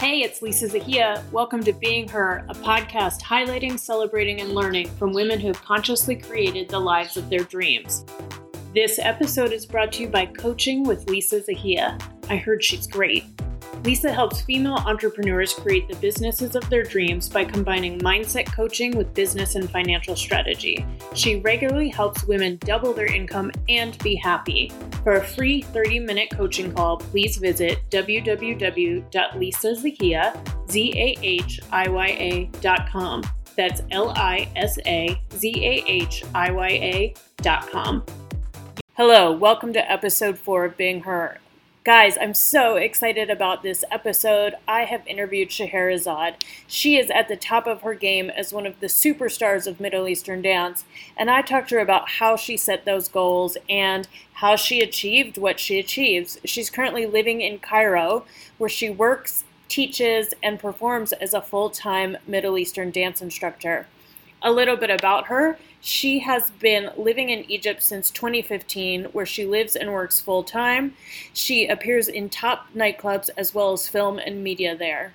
Hey, it's Lisa Zahiya. Welcome to Being Her, a podcast highlighting, celebrating, and learning from women who have consciously created the lives of their dreams. This episode is brought to you by Coaching with Lisa Zahiya. I heard she's great. Lisa helps female entrepreneurs create the businesses of their dreams by combining mindset coaching with business and financial strategy. She regularly helps women double their income and be happy. For a free 30 minute coaching call, please visit www.lisazahiya.com. That's L I S A Z A H I Y A.com. Hello, welcome to episode four of Being Her. Guys, I'm so excited about this episode. I have interviewed Scheherazade. She is at the top of her game as one of the superstars of Middle Eastern dance, and I talked to her about how she set those goals and how she achieved what she achieves. She's currently living in Cairo, where she works, teaches, and performs as a full time Middle Eastern dance instructor. A little bit about her. She has been living in Egypt since 2015, where she lives and works full time. She appears in top nightclubs as well as film and media there.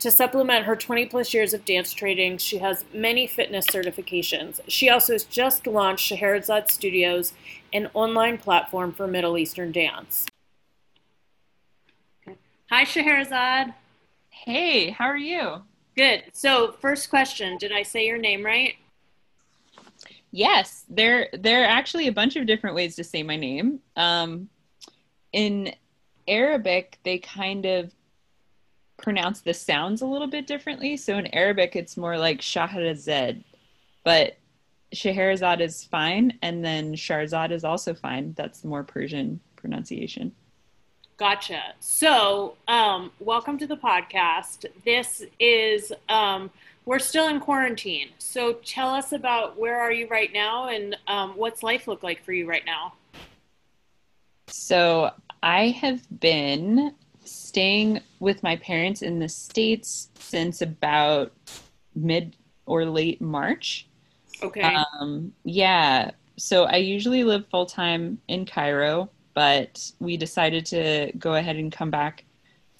To supplement her 20 plus years of dance training, she has many fitness certifications. She also has just launched Scheherazade Studios, an online platform for Middle Eastern dance. Hi, Scheherazade. Hey, how are you? Good. So, first question Did I say your name right? Yes, there there are actually a bunch of different ways to say my name. Um, in Arabic, they kind of pronounce the sounds a little bit differently. So in Arabic, it's more like Shahrazad, but Scheherazade is fine, and then Sharzad is also fine. That's the more Persian pronunciation. Gotcha. So, um, welcome to the podcast. This is um, we're still in quarantine. So tell us about where are you right now and um, what's life look like for you right now? So I have been staying with my parents in the States since about mid or late March. Okay. Um, yeah. So I usually live full time in Cairo, but we decided to go ahead and come back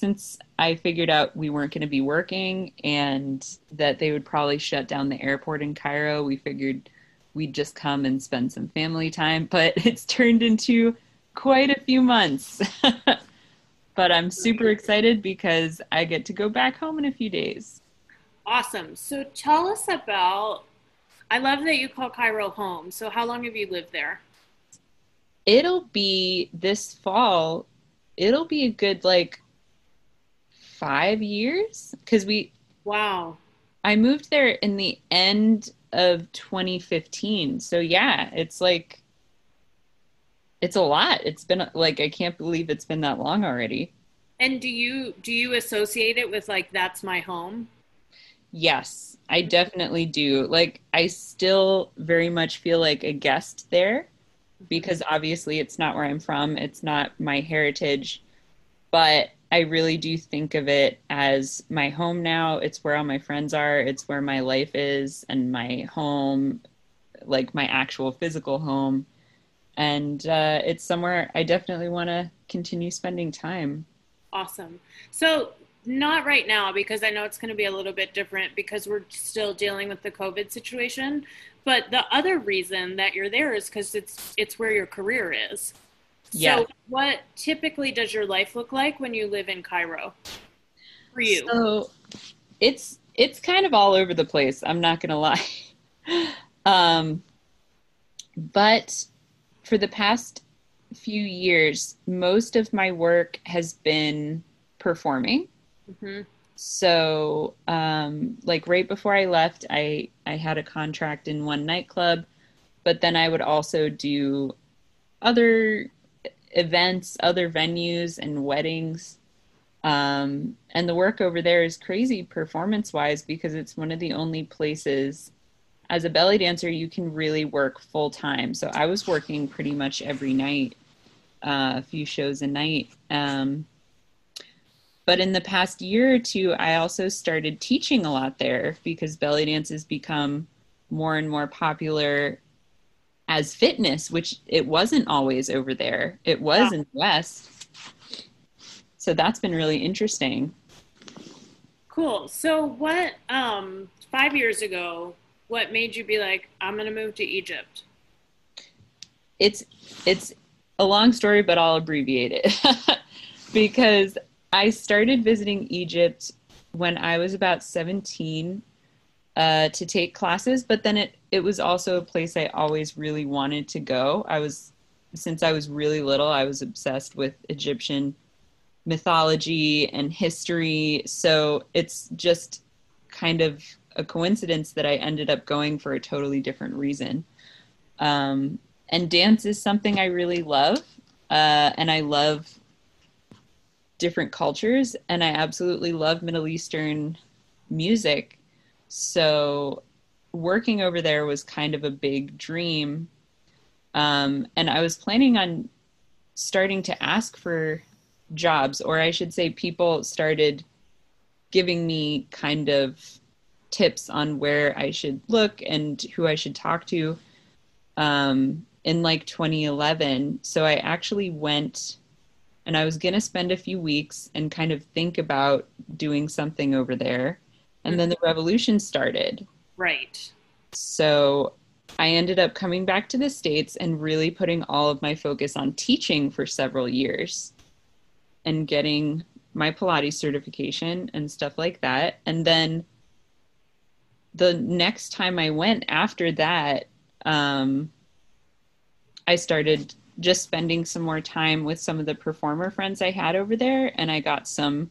since I figured out we weren't going to be working and that they would probably shut down the airport in Cairo, we figured we'd just come and spend some family time. But it's turned into quite a few months. but I'm super excited because I get to go back home in a few days. Awesome. So tell us about. I love that you call Cairo home. So how long have you lived there? It'll be this fall. It'll be a good like five years? Because we wow. I moved there in the end of 2015 so yeah it's like it's a lot. It's been like i can't believe it's been that long already. And do you do you associate it with like that's my home? Yes i definitely do. Like i still very much feel like a guest there because obviously it's not where i'm from. It's not my heritage. But I really do think of it as my home now. It's where all my friends are, it's where my life is, and my home, like my actual physical home. And uh, it's somewhere I definitely want to continue spending time. Awesome. So, not right now because I know it's going to be a little bit different because we're still dealing with the COVID situation. But the other reason that you're there is because it's it's where your career is. Yeah. So, what typically does your life look like when you live in Cairo for you? So, it's it's kind of all over the place. I'm not gonna lie. um, but for the past few years, most of my work has been performing. Mm-hmm. So, um, like right before I left, I I had a contract in one nightclub, but then I would also do other events, other venues, and weddings. Um, and the work over there is crazy performance wise because it's one of the only places as a belly dancer you can really work full time. So I was working pretty much every night, uh, a few shows a night. Um, but in the past year or two, I also started teaching a lot there because belly dance has become more and more popular as fitness, which it wasn't always over there. It was in the West. So that's been really interesting. Cool. So what um 5 years ago what made you be like I'm going to move to Egypt? It's it's a long story but I'll abbreviate it. because I started visiting Egypt when I was about 17 uh, to take classes, but then it, it was also a place I always really wanted to go. I was, since I was really little, I was obsessed with Egyptian mythology and history. So it's just kind of a coincidence that I ended up going for a totally different reason. Um, and dance is something I really love. Uh, and I love different cultures. And I absolutely love Middle Eastern music. So working over there was kind of a big dream. Um, and I was planning on starting to ask for jobs, or I should say, people started giving me kind of tips on where I should look and who I should talk to um, in like 2011. So I actually went and I was going to spend a few weeks and kind of think about doing something over there and then the mm-hmm. revolution started. Right. So I ended up coming back to the States and really putting all of my focus on teaching for several years and getting my Pilates certification and stuff like that. And then the next time I went after that, um, I started just spending some more time with some of the performer friends I had over there, and I got some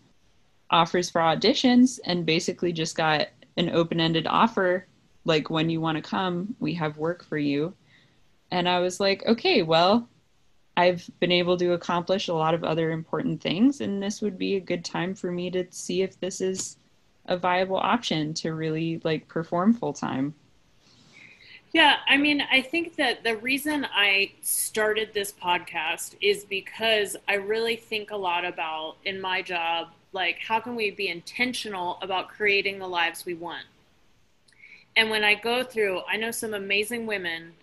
offers for auditions and basically just got an open-ended offer like when you want to come? We have work for you. And i was like okay well i've been able to accomplish a lot of other important things and this would be a good time for me to see if this is a viable option to really like perform full time yeah, I mean, I think that the reason I started this podcast is because I really think a lot about in my job like how can we be intentional about creating the lives we want? And when i go through i know some amazing women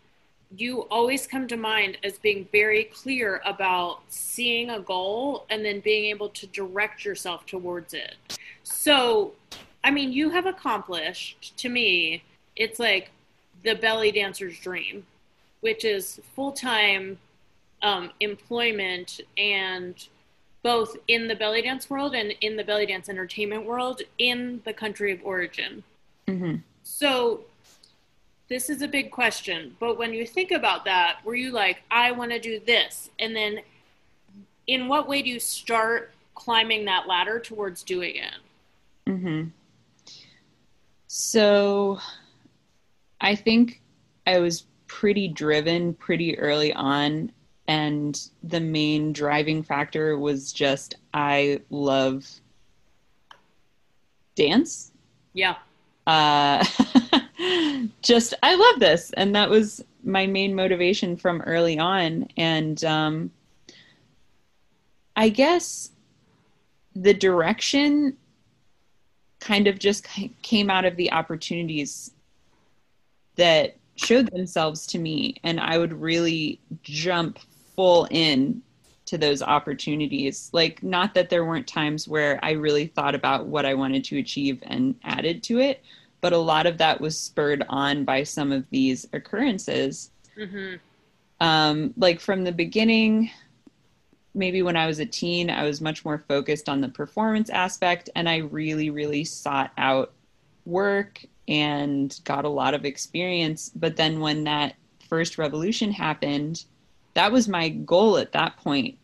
you always come to mind as being very clear about seeing a goal and then being able to direct yourself towards it. So i mean you have accomplished to me it's like the belly dancer's dream which is full-time um, employment and both in the belly dance world and in the belly dance entertainment world in the country of origin. Mm-hmm. So, this is a big question, but when you think about that, were you like, I want to do this? And then, in what way do you start climbing that ladder towards doing it? Mm-hmm. So, I think I was pretty driven pretty early on and the main driving factor was just I love dance. Yeah. Uh, just I love this, and that was my main motivation from early on. And um, I guess the direction kind of just came out of the opportunities that showed themselves to me and i would really jump full in to those opportunities. Like, not that there weren't times where I really thought about what I wanted to achieve and added to it, but a lot of that was spurred on by some of these occurrences. Mm-hmm. Um, like, from the beginning, maybe when I was a teen, I was much more focused on the performance aspect, and I really, really sought out work and got a lot of experience. But then when that first revolution happened, that was my goal at that point.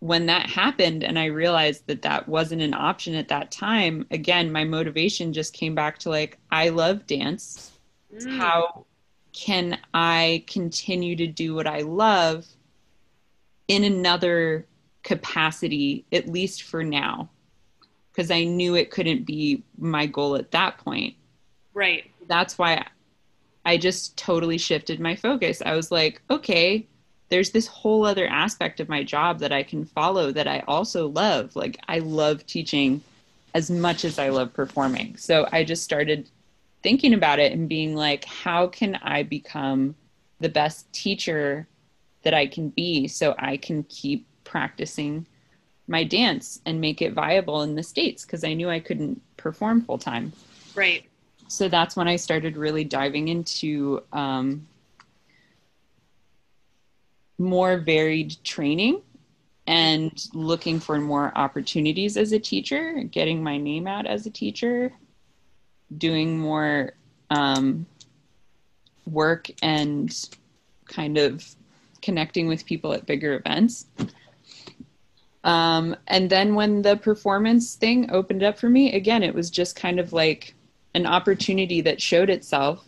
When that happened and i realized that that wasn't an option at that time again my motivation just came back to like i love dance. Mm. how can i continue to do what i love in another capacity at least for now? Because i knew it couldn't be my goal at that point. Right. That's why I just totally shifted my focus. I was like, okay, there's this whole other aspect of my job that I can follow that I also love. Like, I love teaching as much as I love performing. So I just started thinking about it and being like, how can I become the best teacher that I can be so I can keep practicing my dance and make it viable in the states because I knew I couldn't perform full time. Right. So that's when I started really diving into um, more varied training and looking for more opportunities as a teacher, getting my name out as a teacher, doing more um, work and kind of connecting with people at bigger events. Um, and then when the performance thing opened up for me, again, it was just kind of like an opportunity that showed itself,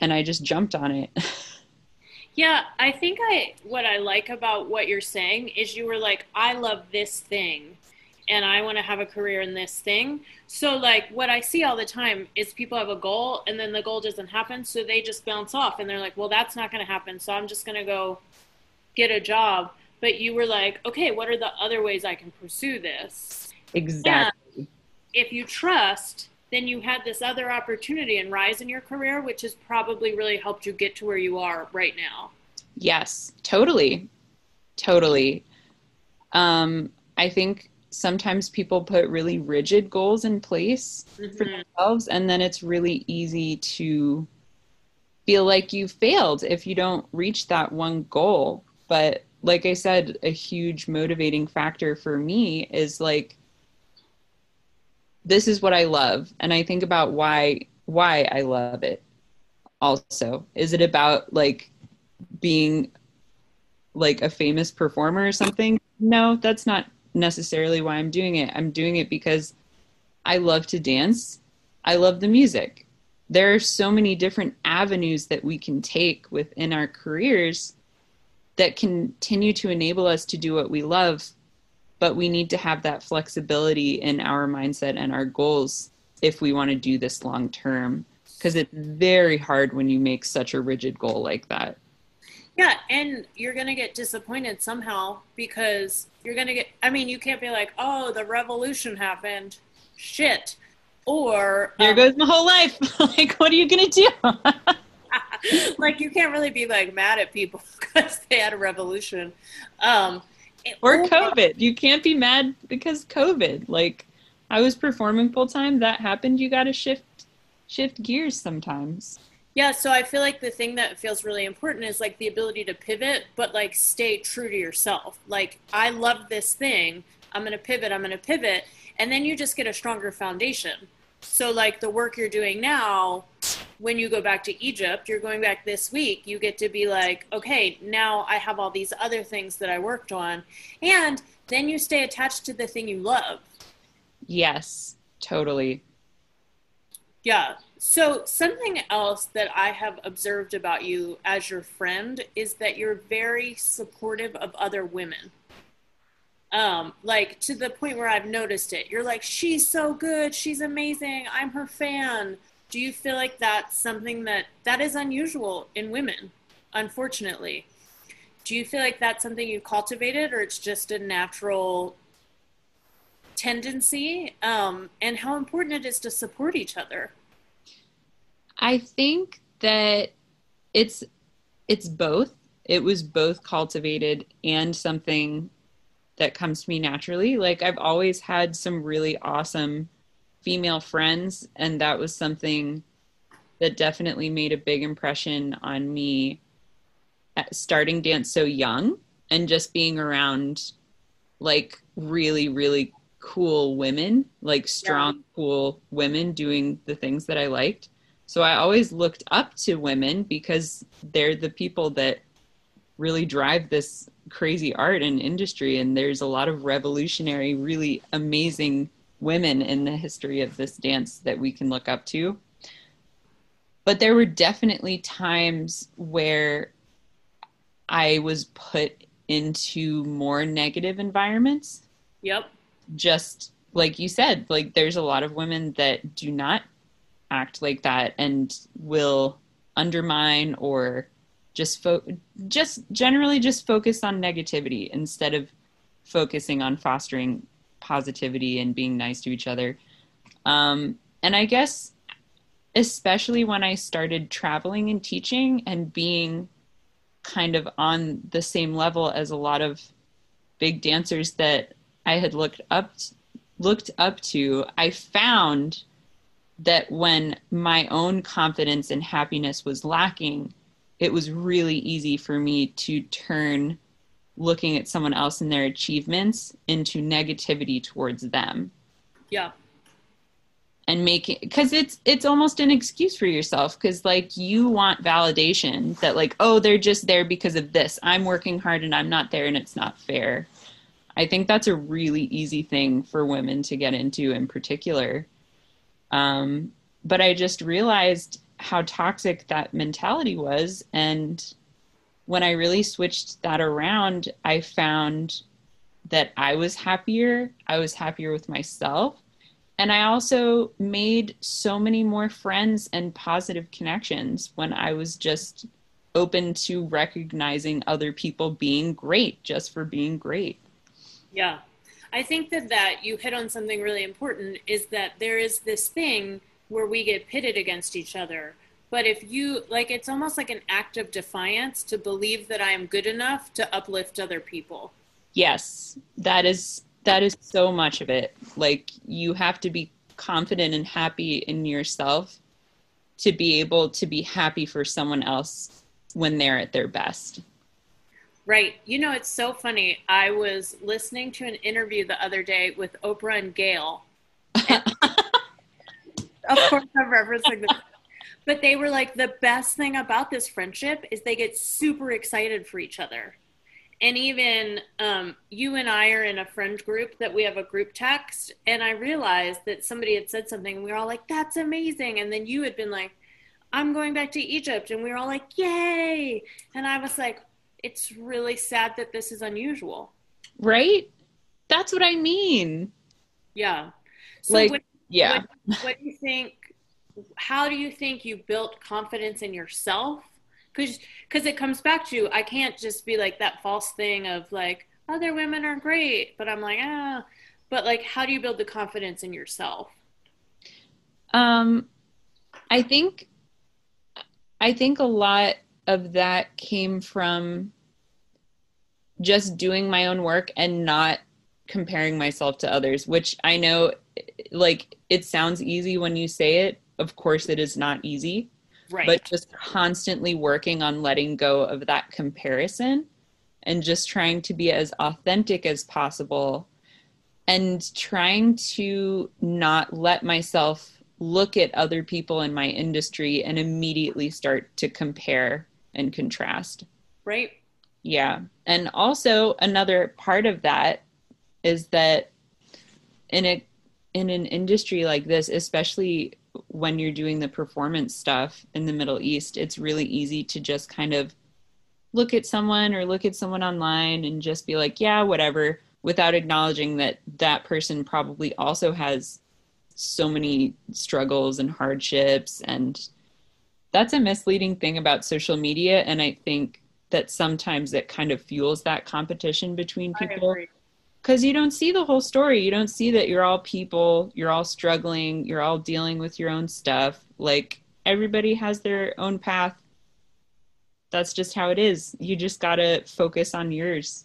and I just jumped on it. yeah, I think I what I like about what you're saying is you were like, I love this thing, and I want to have a career in this thing. So, like, what I see all the time is people have a goal, and then the goal doesn't happen, so they just bounce off, and they're like, well, that's not going to happen, so I'm just going to go get a job but you were like, okay, what are the other ways I can pursue this? Exactly. And if you trust, then you had this other opportunity and rise in your career, which has probably really helped you get to where you are right now. Yes, totally. Totally. Um, I think sometimes people put really rigid goals in place mm-hmm. for themselves, and then it's really easy to feel like you failed if you don't reach that one goal. But like I said, a huge motivating factor for me is like this is what I love and I think about why why I love it also. Is it about like being like a famous performer or something? No, that's not necessarily why I'm doing it. I'm doing it because I love to dance. I love the music. There are so many different avenues that we can take within our careers that continue to enable us to do what we love but we need to have that flexibility in our mindset and our goals if we want to do this long term because it's very hard when you make such a rigid goal like that. Yeah and you're gonna get disappointed somehow because you're gonna get i mean you can't be like oh the revolution happened. Shit. Or there um, goes my whole life. Like what are you gonna do? Like you can't really be like mad at people because they had a revolution. Um, or COVID. You can't be mad because COVID. Like I was performing full time, that happened. You got to shift shift gears sometimes. Yeah, so I feel like the thing that feels really important is like the ability to pivot, but like stay true to yourself. Like I love this thing. I'm going to pivot. I'm going to pivot, and then you just get a stronger foundation. So like the work you're doing now when you go back to Egypt, you're going back this week, you get to be like, okay, now I have all these other things that I worked on. And then you stay attached to the thing you love. Yes, totally. Yeah. So, something else that I have observed about you as your friend is that you're very supportive of other women. Um, like to the point where I've noticed it. You're like, she's so good, she's amazing, I'm her fan do you feel like that's something that that is unusual in women unfortunately? Do you feel like that's something you cultivated or it's just a natural tendency? Um, and how important it is to support each other. I think that it's it's both. It was both cultivated and something that comes to me naturally. Like i've always had some really awesome female friends and that was something that definitely made a big impression on me starting dance so young and just being around like really really cool women like strong yeah. cool women doing the things that i liked so i always looked up to women because they're the people that really drive this crazy art and industry and there's a lot of revolutionary really amazing women in the history of this dance that we can look up to. But there were definitely times where I was put into more negative environments. Yep. Just like you said, like there's a lot of women that do not act like that and will undermine or just fo- just generally just focus on negativity instead of focusing on fostering positivity and being nice to each other. Um, and I guess, especially when I started traveling and teaching and being kind of on the same level as a lot of big dancers that I had looked up looked up to, I found that when my own confidence and happiness was lacking, it was really easy for me to turn looking at someone else and their achievements into negativity towards them. Yeah. And making because it's it's almost an excuse for yourself because like you want validation that like oh they're just there because of this I'm working hard and I'm not there and it's not fair. I think that's a really easy thing for women to get into in particular. Um, but I just realized how toxic that mentality was. And when I really switched that around, I found that I was happier. I was happier with myself. And I also made so many more friends and positive connections when I was just open to recognizing other people being great just for being great. Yeah. I think that that you hit on something really important is that there is this thing where we get pitted against each other. But if you like it's almost like an act of defiance to believe that I am good enough to uplift other people. Yes. That is that is so much of it. Like you have to be confident and happy in yourself to be able to be happy for someone else when they're at their best. Right. You know, it's so funny. I was listening to an interview the other day with Oprah and Gayle. And of course, I'm referencing this. But they were like, the best thing about this friendship is they get super excited for each other. And even um, you and I are in a friend group that we have a group text. And I realized that somebody had said something, and we were all like, that's amazing. And then you had been like, I'm going back to Egypt. And we were all like, yay. And I was like, it's really sad that this is unusual. Right? That's what I mean. Yeah. So Like, Yeah. what, what do you think? How do you think you built confidence in yourself? Because because it comes back to you, I can't just be like that false thing of like other women are great, but I'm like ah. But like, how do you build the confidence in yourself? Um, I think, I think a lot of that came from just doing my own work and not comparing myself to others, which I know, like, it sounds easy when you say it. Of course, it is not easy, Right. but just constantly working on letting go of that comparison and just trying to be as authentic as possible and trying to not let myself look at other people in my industry and immediately start to compare and contrast. right. Yeah. And also another part of that is that in a in an industry like this, especially when you're doing the performance stuff in the Middle East, it's really easy to just kind of look at someone or look at someone online and just be like, yeah, whatever, without acknowledging that that person probably also has so many struggles and hardships. And that's a misleading thing about social media. And i think that sometimes it kind of fuels that competition between people. Because you don't see the whole story. You don't see that you're all people you're all struggling you're all dealing with your own stuff. Like everybody has their own path. That's just how it is. You just got to focus on yours.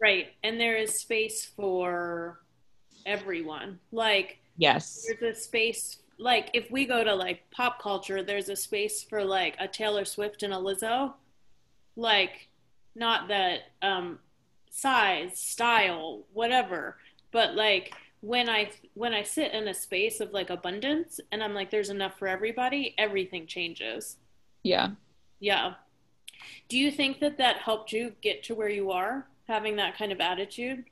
Right. And there is space for everyone. Like, yes. there's a space like if we go to like pop culture there's a space for like a taylor swift and a lizzo. Like not that um size style whatever but like when i when i sit in a space of like abundance and i'm like there's enough for everybody everything changes yeah yeah do you think that that helped you get to where you are having that kind of attitude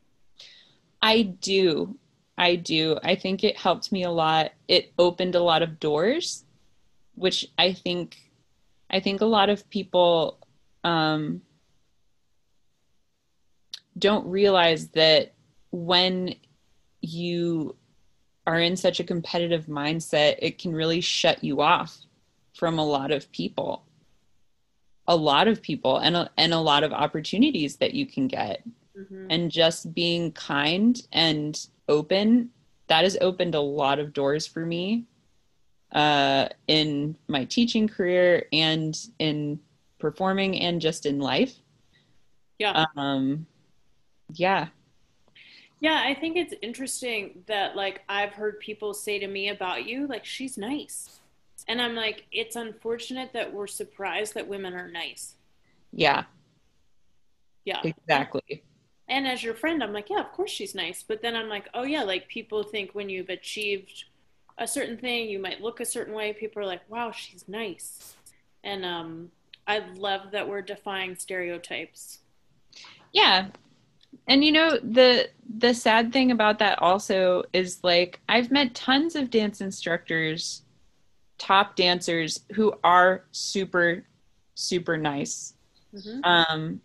I do. I do. I think it helped me a lot. It opened a lot of doors, which I think I think a lot of people um, don't realize that when you are in such a competitive mindset, it can really shut you off from a lot of people. A lot of people and a, and a lot of opportunities that you can get mm-hmm. and just being kind and open that has opened a lot of doors for me uh, in my teaching career and in performing and just in life yeah um yeah Yeah, I think it's interesting that like I've heard people say to me about you, like she's nice. And I'm like, it's unfortunate that we're surprised that women are nice. Yeah, Yeah. exactly. And as your friend, I'm like, yeah, of course she's nice. But then I'm like, oh yeah, like people think when you've achieved a certain thing, you might look a certain way. People are like, wow, she's nice. And um, I love that we're defying stereotypes. Yeah. And you know, the the sad thing about that also is like I've met tons of dance instructors, top dancers who are super super nice. hmm Um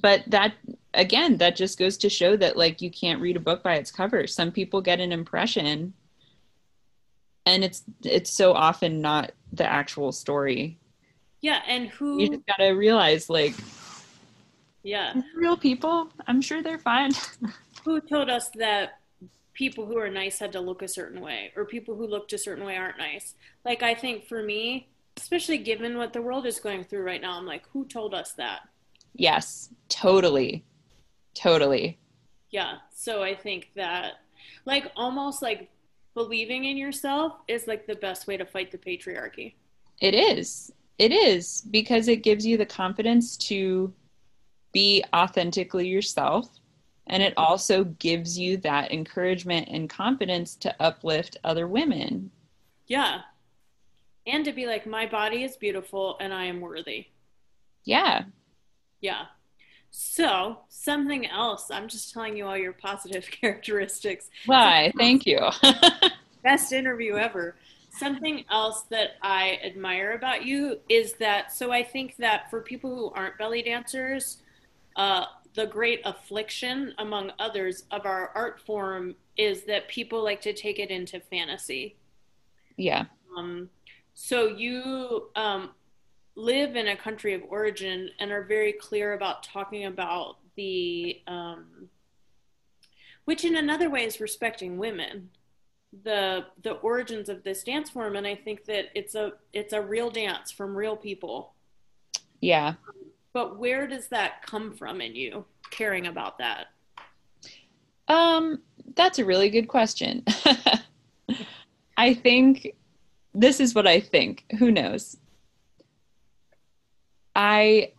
but that again, that just goes to show that like you can't read a book by its cover. Some people get an impression and it's it's so often not the actual story. Yeah, and who You just got to realize like Yeah, real people, I'm sure they're fine. who told us that people who are nice had to look a certain way, or people who looked a certain way aren't nice? Like I think for me, especially given what the world is going through right now, I'm like, who told us that? Yes, totally. Totally. Yeah. So I think that, like, almost like believing in yourself is like the best way to fight the patriarchy. It is. It is because it gives you the confidence to be authentically yourself. And it also gives you that encouragement and confidence to uplift other women. Yeah. And to be like, my body is beautiful and I am worthy. Yeah. Yeah. So, something else, I'm just telling you all your positive characteristics. Why? Thank you. Best interview ever. Something else that I admire about you is that, so I think that for people who aren't belly dancers, uh, the great affliction, among others, of our art form is that people like to take it into fantasy. yeah. Um, so you um, live in a country of origin and are very clear about talking about the, um, which in another way is respecting women, the the origins of this dance form, and I think that it's a it's a real dance from real people. Yeah. But where does that come from in you, caring about that? Um, that's a really good question. I think this is what I think. Who knows? I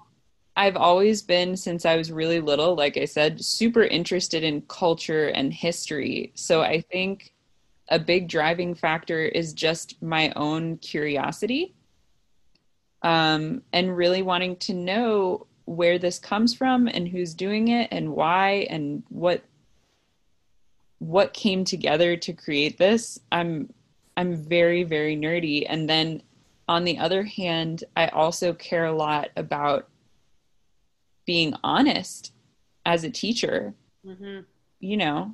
I've always been since I was really little, like I said, super interested in culture and history. So I think a big driving factor is just my own curiosity. Um, and really wanting to know where this comes from and who's doing it and why and what what came together to create this. I'm i'm very very nerdy. And then on the other hand i also care a lot about being honest as a teacher hmm you know?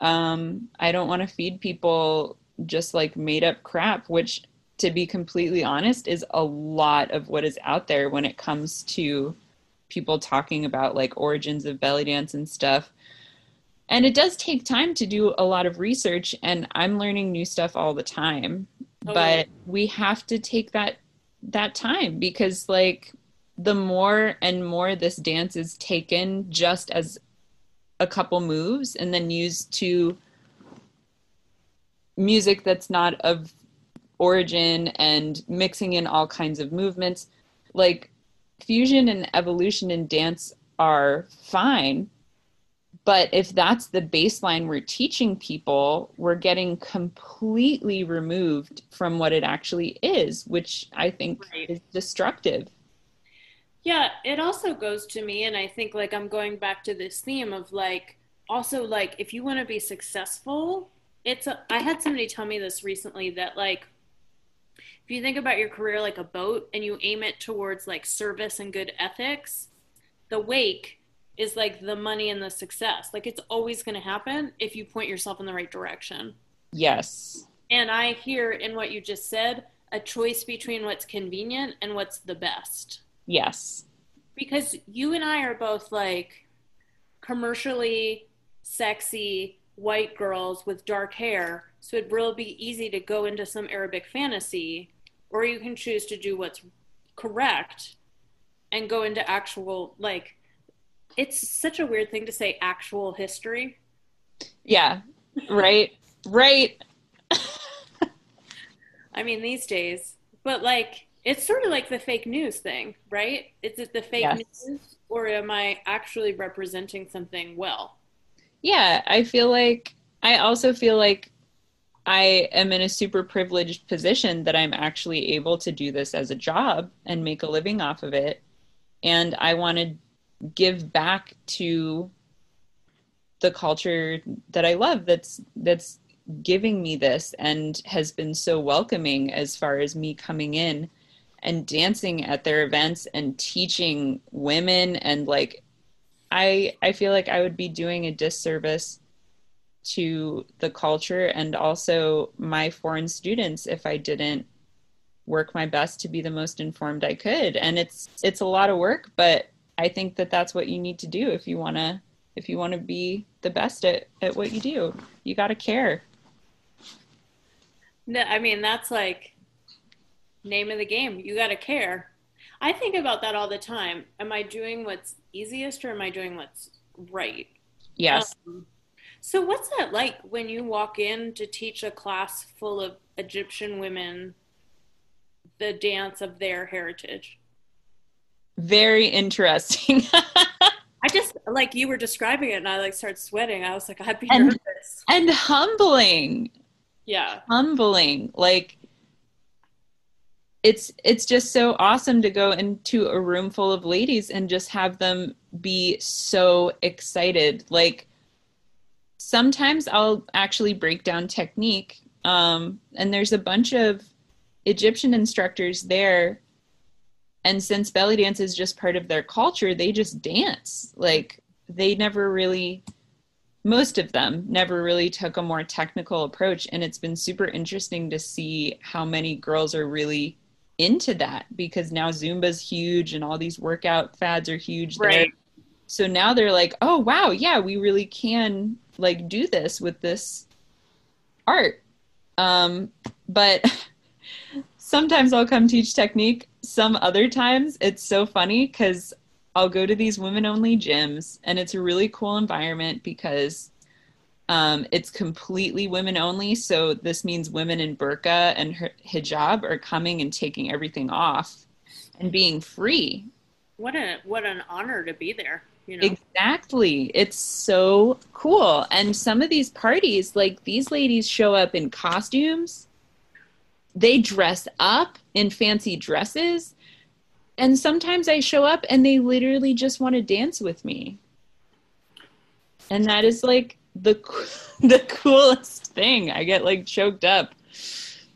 Um i don't want to feed people just like made up crap which to be completely honest is a lot of what is out there when it comes to people talking about like origins of belly dance and stuff. And it does take time to do a lot of research and i'm learning new stuff all the time. Oh, but we have to take that that time because like the more and more this dance is taken just as a couple moves and then used to music that's not of origin and mixing in all kinds of movements like fusion and evolution in dance are fine but if that's the baseline we're teaching people, we're getting completely removed from what it actually is, which I think Right. is destructive. Yeah, it also goes to me, and I think like I'm going back to this theme of like also like if you want to be successful, it's a, I had somebody tell me this recently that like if you think about your career like a boat and you aim it towards like service and good ethics, the wake is like the money and the success. Like it's always going to happen if you point yourself in the right direction. Yes. And I hear in what you just said a choice between what's convenient and what's the best Yes. because you and I are both like commercially sexy white girls with dark hair, so it'd really be easy to go into some Arabic fantasy, or you can choose to do what's correct and go into actual like it's such a weird thing to say actual history. Yeah. Right. right. I mean, these days, but like, it's sort of like the fake news thing, right? Is it the fake Yes. news or am I actually representing something well? Yeah, I feel like I also feel like I am in a super privileged position that I'm actually able to do this as a job and make a living off of it. And I want to give back to the culture that I love that's that's giving me this and has been so welcoming as far as me coming in and dancing at their events and teaching women and like I I feel like I would be doing a disservice to the culture and also my foreign students if I didn't work my best to be the most informed I could. And it's it's a lot of work, but I think that that's what you need to do if you want to if you want to be the best at, at what you do. You got to care. No, I mean, that's like name of the game. You got to care. I think about that all the time. Am I doing what's easiest or am I doing what's right? Yes. Um, so, what's that like when you walk in to teach a class full of Egyptian women the dance of their heritage? Very interesting. I just like you were describing it, and I like started sweating. I was like, I'd be And- nervous. and humbling. Yeah, humbling like it's it's just so awesome to go into a room full of ladies and just have them be so excited like sometimes i'll actually break down technique um, and there's a bunch of egyptian instructors there and since belly dance is just part of their culture they just dance like they never really most of them never really took a more technical approach and it's been super interesting to see how many girls are really into that because now zumba's huge and all these workout fads are huge there. Right. so now they're like oh wow yeah we really can like do this with this art um but sometimes i'll come teach technique some other times it's so funny because I'll go to these women only gyms and it's a really cool environment because um, it's completely women only. So this means women in burqa and hijab are coming and taking everything off and being free. what a what an honor to be there. You know, Exactly. It's so cool. And some of these parties, like these ladies show up in costumes. They dress up in fancy dresses. And sometimes I show up and they literally just want to dance with me. And that is like the the coolest thing. I get like choked up.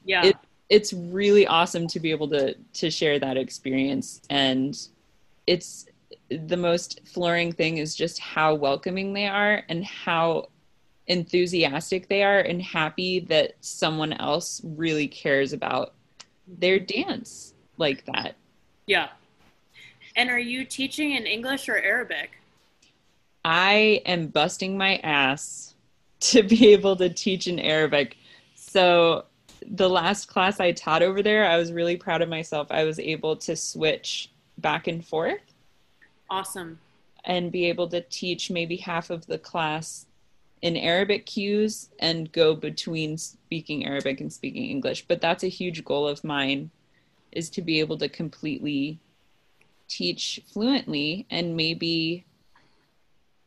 yeah, it- It's really awesome to be able to to share that experience and it's the most flooring thing is just how welcoming they are and how enthusiastic they are and happy that someone else really cares about their dance like that. yeah. And are you teaching in English or Arabic? I am busting my ass to be able to teach in Arabic. So, the last class I taught over there, I was really proud of myself. I was able to switch back and forth Awesome. and be able to teach maybe half of the class in Arabic cues and go between speaking Arabic and speaking English. But that's a huge goal of mine is to be able to completely teach fluently and maybe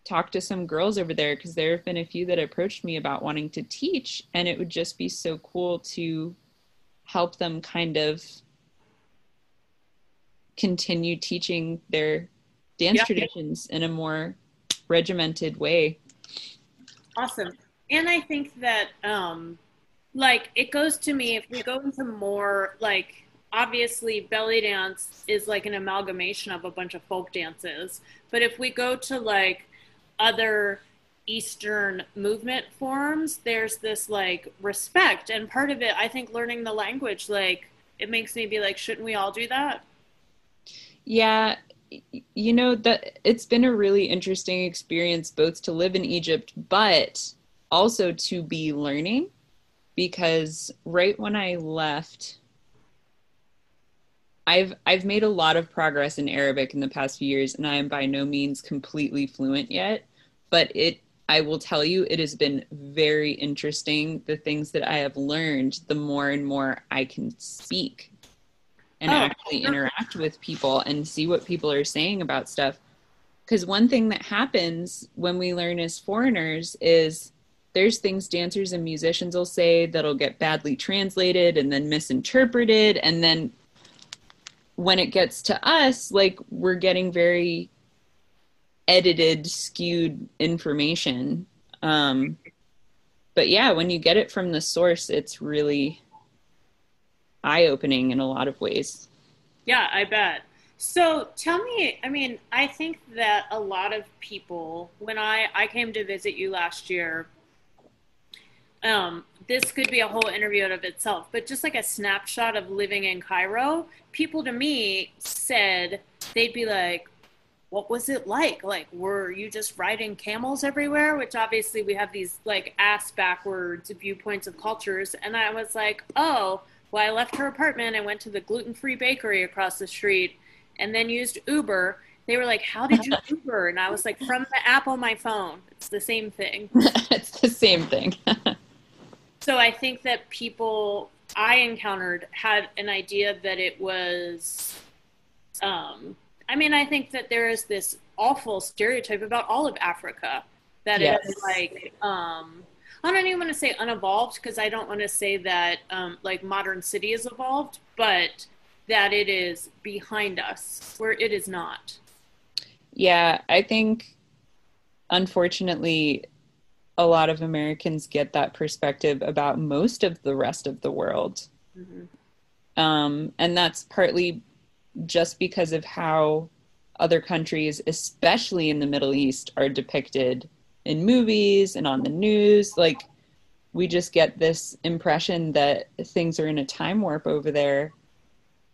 talk to some girls over there because there have been a few that approached me about wanting to teach and it would just be so cool to help them kind of continue teaching their dance Yeah. traditions in a more regimented way. Awesome. And I think that, um, like, it goes to me if we go into more, like, obviously, belly dance is like an amalgamation of a bunch of folk dances. But if we go to, like, other Eastern movement forms, there's this, like, respect. And part of it, I think, learning the language, like, it makes me be like, shouldn't we all do that? Yeah, you know that it's been a really interesting experience both to live in Egypt but also to be learning because right when I left I've I've made a lot of progress in Arabic in the past few years, and I am by no means completely fluent yet. But it, I will tell you, it has been very interesting. The things that I have learned, the more and more I can speak and oh, actually interact with people and see what people are saying about stuff. Because one thing that happens when we learn as foreigners is there's things dancers and musicians will say that'll get badly translated and then misinterpreted. And then when it gets to us like we're getting very edited skewed information. Um but yeah when you get it from the source it's really eye opening in a lot of ways yeah i bet so tell me i mean i think that a lot of people when i i came to visit you last year um, this could be a whole interview out of itself, but just like a snapshot of living in Cairo, people to me said they'd be like, what was it like? Like, were you just riding camels everywhere? Which obviously we have these like ass backwards viewpoints of cultures. And I was like, oh, well, I left her apartment and went to the gluten free bakery across the street and then used Uber. They were like, how did you Uber? And I was like, from the app on my phone. It's the same thing. it's the same thing. So I think that people I encountered had an idea that it was. Um, I mean, I think that there is this awful stereotype about all of Africa that yes. is like. Um, I don't even want to say unevolved because I don't want to say that um, like modern city is evolved, but that it is behind us where it is not. Yeah, I think unfortunately a lot of Americans get that perspective about most of the rest of the world. Mm-hmm. Um, and that's partly just because of how other countries, especially in the Middle East, are depicted in movies and on the news. Like, we just get this impression that things are in a time warp over there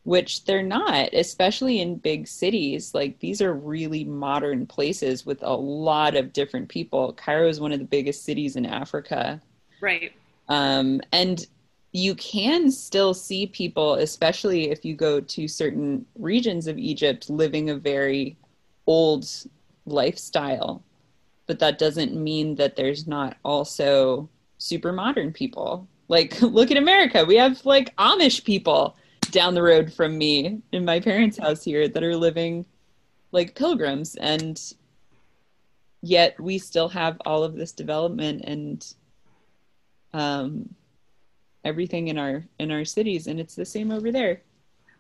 which they're not, especially in big cities. Like these are really modern places with a lot of different people. Cairo is one of the biggest cities in Africa. Right. Um, and you can still see people, especially if you go to certain regions of Egypt, living a very old lifestyle. But that doesn't mean that there's not also super modern people. Like, look at America. We have like Amish people down the road from me in my parents' house here that are living like pilgrims and yet we still have all of this development and um, everything in our in our cities and it's the same over there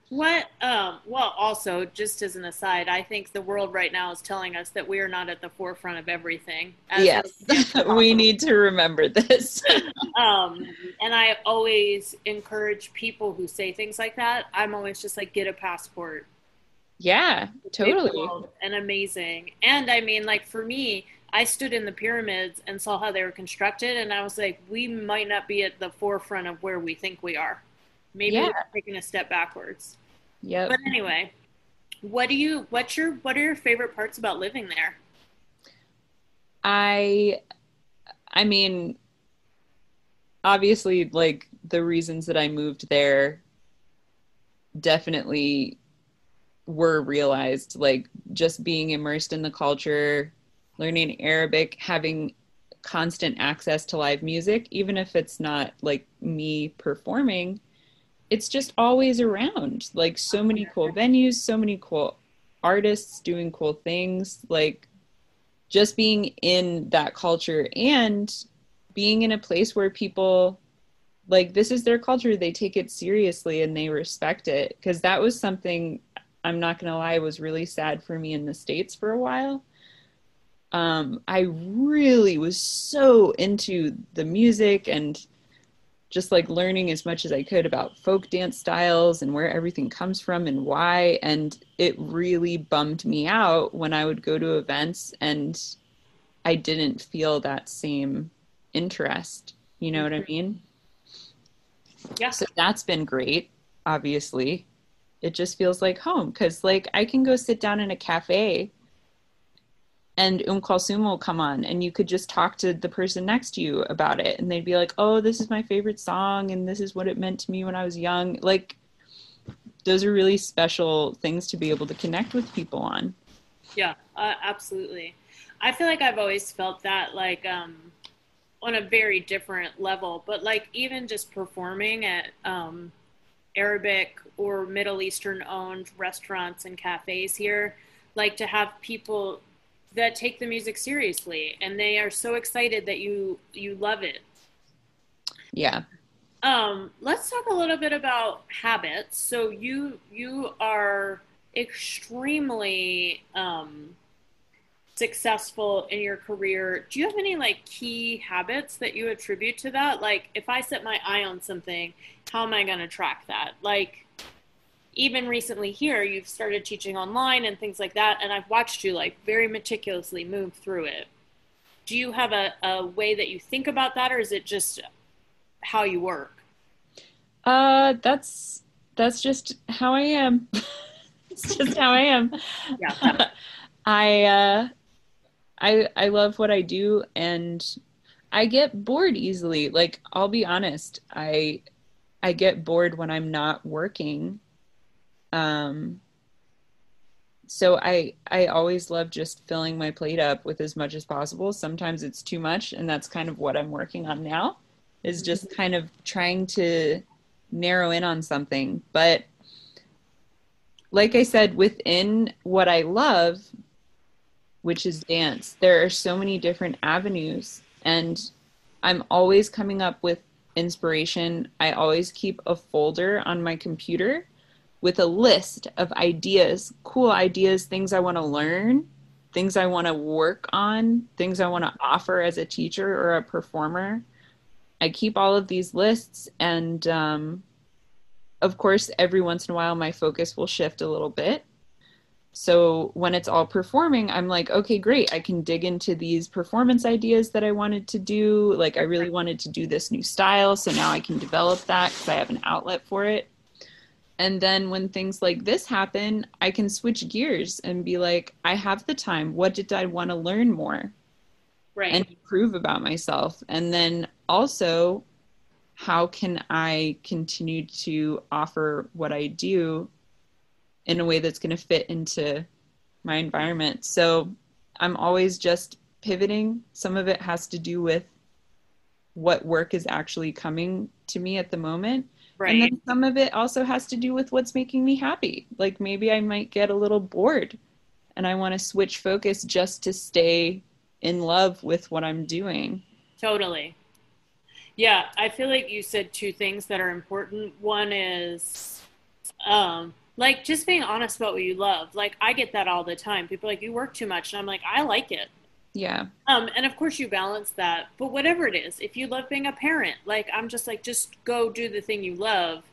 what um, well also just as an aside i think the world right now is telling us that we are not at the forefront of everything yes. we need to remember this. Um, and i always encourage people who say things like that. I'm always just like get a passport. Yeah totally. and amazing. And i mean like for me I stood in the pyramids and saw how they were constructed, and I was like, we might not be at the forefront of where we think we are. Maybe yeah. taking a step backwards. Yeah. But anyway, what do you what's your what are your favorite parts about living there? I I mean obviously like the reasons that I moved there definitely were realized like just being immersed in the culture, learning Arabic, having constant access to live music even if it's not like me performing it's just always around. Like so many cool venues so many cool artists doing cool things. Like just being in that culture and being in a place where people like this is their culture they take it seriously and they respect it. Because that was something i'm not going to lie was really sad for me in the states for a while. Um, i really was so into the music and just like learning as much as I could about folk dance styles and where everything comes from and why. And it really bummed me out when I would go to events and I didn't feel that same interest. You know what I mean? Yeah. So that's been great, obviously. It just feels like home because, like, I can go sit down in a cafe and Um Kulthum will come on and you could just talk to the person next to you about it and they'd be like, "Oh, this is my favorite song and this is what it meant to me when I was young." Like those are really special things to be able to connect with people on. Yeah, uh, absolutely. I feel like I've always felt that like um, on a very different level, but like even just performing at um, Arabic or Middle Eastern owned restaurants and cafes here, like to have people that take the music seriously and they are so excited that you you love it. Yeah. Um, let's talk a little bit about habits. So you you are extremely um, successful in your career. Do you have any like key habits that you attribute to that? Like if I set my eye on something, how am I going to track that? Like even recently here, you've started teaching online and things like that, and I've watched you like very meticulously move through it. Do you have a, a way that you think about that, or is it just how you work? Uh, that's that's just how I am. it's just how I am. Yeah. I uh, I I love what I do, and I get bored easily. Like I'll be honest, I I get bored when I'm not working um, so I I always love just filling my plate up with as much as possible. Sometimes it's too much, and that's kind of what I'm working on now. Is just mm-hmm. kind of trying to narrow in on something. But like I said, within what I love, which is dance, there are so many different avenues, and I'm always coming up with inspiration. I always keep a folder on my computer with a list of ideas, cool ideas, things I want to learn, things I want to work on, things I want to offer as a teacher or a performer. I keep all of these lists, and um, of course, every once in a while, my focus will shift a little bit. So when it's all performing, I'm like, okay, great. I can dig into these performance ideas that I wanted to do. Like, I really wanted to do this new style. So now I can develop that because I have an outlet for it. And then when things like this happen, I can switch gears and be like, I have the time. What did I want to learn more? Right. And improve about myself. And then also, how can I continue to offer what I do in a way that's going to fit into my environment? So I'm always just pivoting. Some of it has to do with what work is actually coming to me at the moment Right. And then some of it also has to do with what's making me happy. Like maybe I might get a little bored and I want to switch focus just to stay in love with what I'm doing. Totally. Yeah, I feel like you said two things that are important. One is um like just being honest about what you love. Like I get that all the time. People like you work too much and I'm like I like it. Yeah. Um, and of course you balance that, but whatever it is, if you love being a parent, like I'm just like, just go do the thing you love.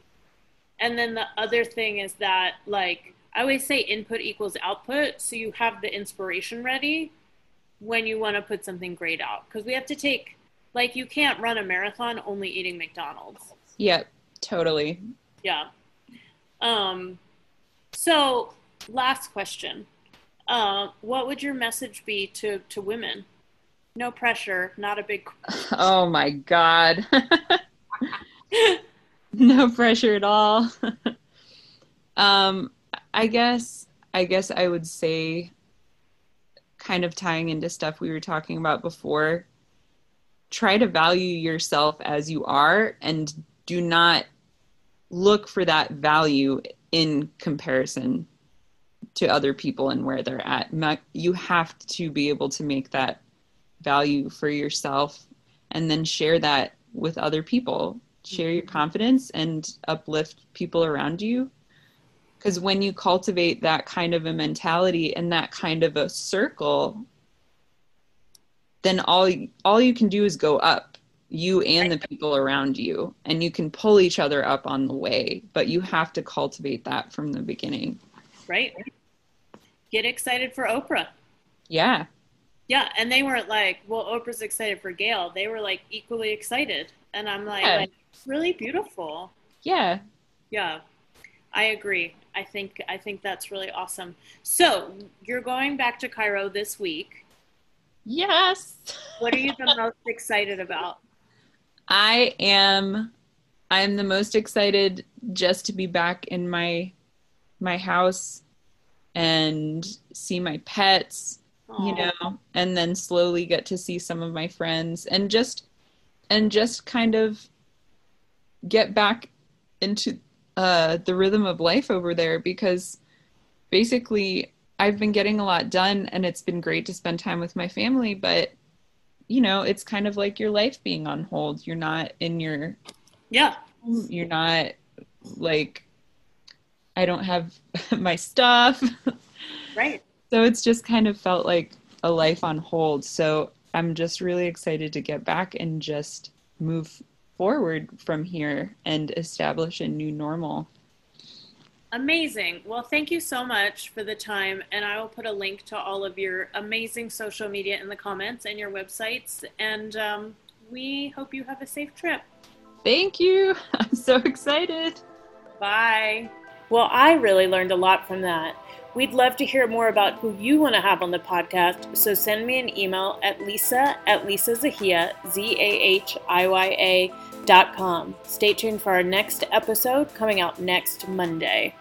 And then the other thing is that, like, I always say input equals output. So you have the inspiration ready when you want to put something great out. Because we have to take, like, you can't run a marathon only eating McDonald's. Yeah, totally. Yeah. Um, so, last question. Uh, what would your message be to, to women? No pressure, not a big. Oh my God. no pressure at all. um, I guess, I guess I would say, kind of tying into stuff we were talking about before, try to value yourself as you are and do not look for that value in comparison to other people and where they're at. You have to be able to make that value for yourself and then share that with other people. Share your mm-hmm. confidence and uplift people around you. Because when you cultivate that kind of a mentality and that kind of a circle, then all all you can do is go up you and the people around you and you can pull each other up on the way but you have to cultivate that from the beginning right get excited for Oprah. Yeah. Yeah, and they weren't like, well, Oprah's excited for Gayle. They were like equally excited, and I'm like, yeah. like it's really beautiful. Yeah. Yeah, I agree. I think I think that's really awesome. So you're going back to Cairo this week. Yes. What are you the most excited about? I am. I am the most excited just to be back in my my house and see my pets, Aww. you know, and then slowly get to see some of my friends and just and just kind of get back into uh, the rhythm of life over there because basically I've been getting a lot done and it's been great to spend time with my family, but you know, it's kind of like your life being on hold. You're not in your Yeah. You're not like I don't have my stuff. Right. So it's just kind of felt like a life on hold. So I'm just really excited to get back and just move forward from here and establish a new normal. Amazing. Well, thank you so much for the time. And I will put a link to all of your amazing social media in the comments and your websites. And um, we hope you have a safe trip. Thank you. I'm so excited. Bye. Well, I really learned a lot from that. We'd love to hear more about who you want to have on the podcast, so send me an email at lisa at lisazahiya, Z-A-H-I-Y-A dot com. Stay tuned for our next episode coming out next Monday.